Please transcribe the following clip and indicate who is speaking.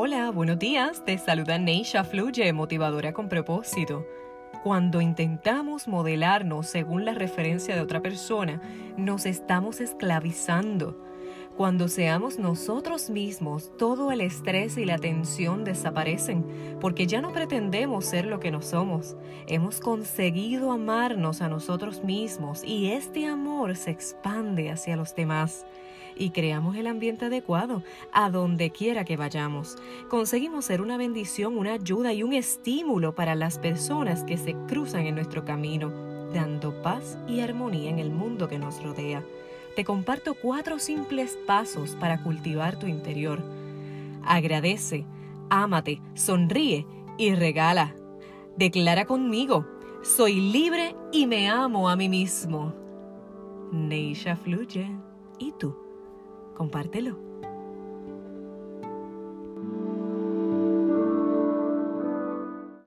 Speaker 1: Hola, buenos días. Te saluda Neisha Fluye, motivadora con propósito. Cuando intentamos modelarnos según la referencia de otra persona, nos estamos esclavizando. Cuando seamos nosotros mismos, todo el estrés y la tensión desaparecen, porque ya no pretendemos ser lo que no somos. Hemos conseguido amarnos a nosotros mismos y este amor se expande hacia los demás y creamos el ambiente adecuado a donde quiera que vayamos. Conseguimos ser una bendición, una ayuda y un estímulo para las personas que se cruzan en nuestro camino, dando paz y armonía en el mundo que nos rodea te comparto cuatro simples pasos para cultivar tu interior. Agradece, ámate, sonríe y regala. Declara conmigo, soy libre y me amo a mí mismo. Neisha fluye. ¿Y tú? Compártelo.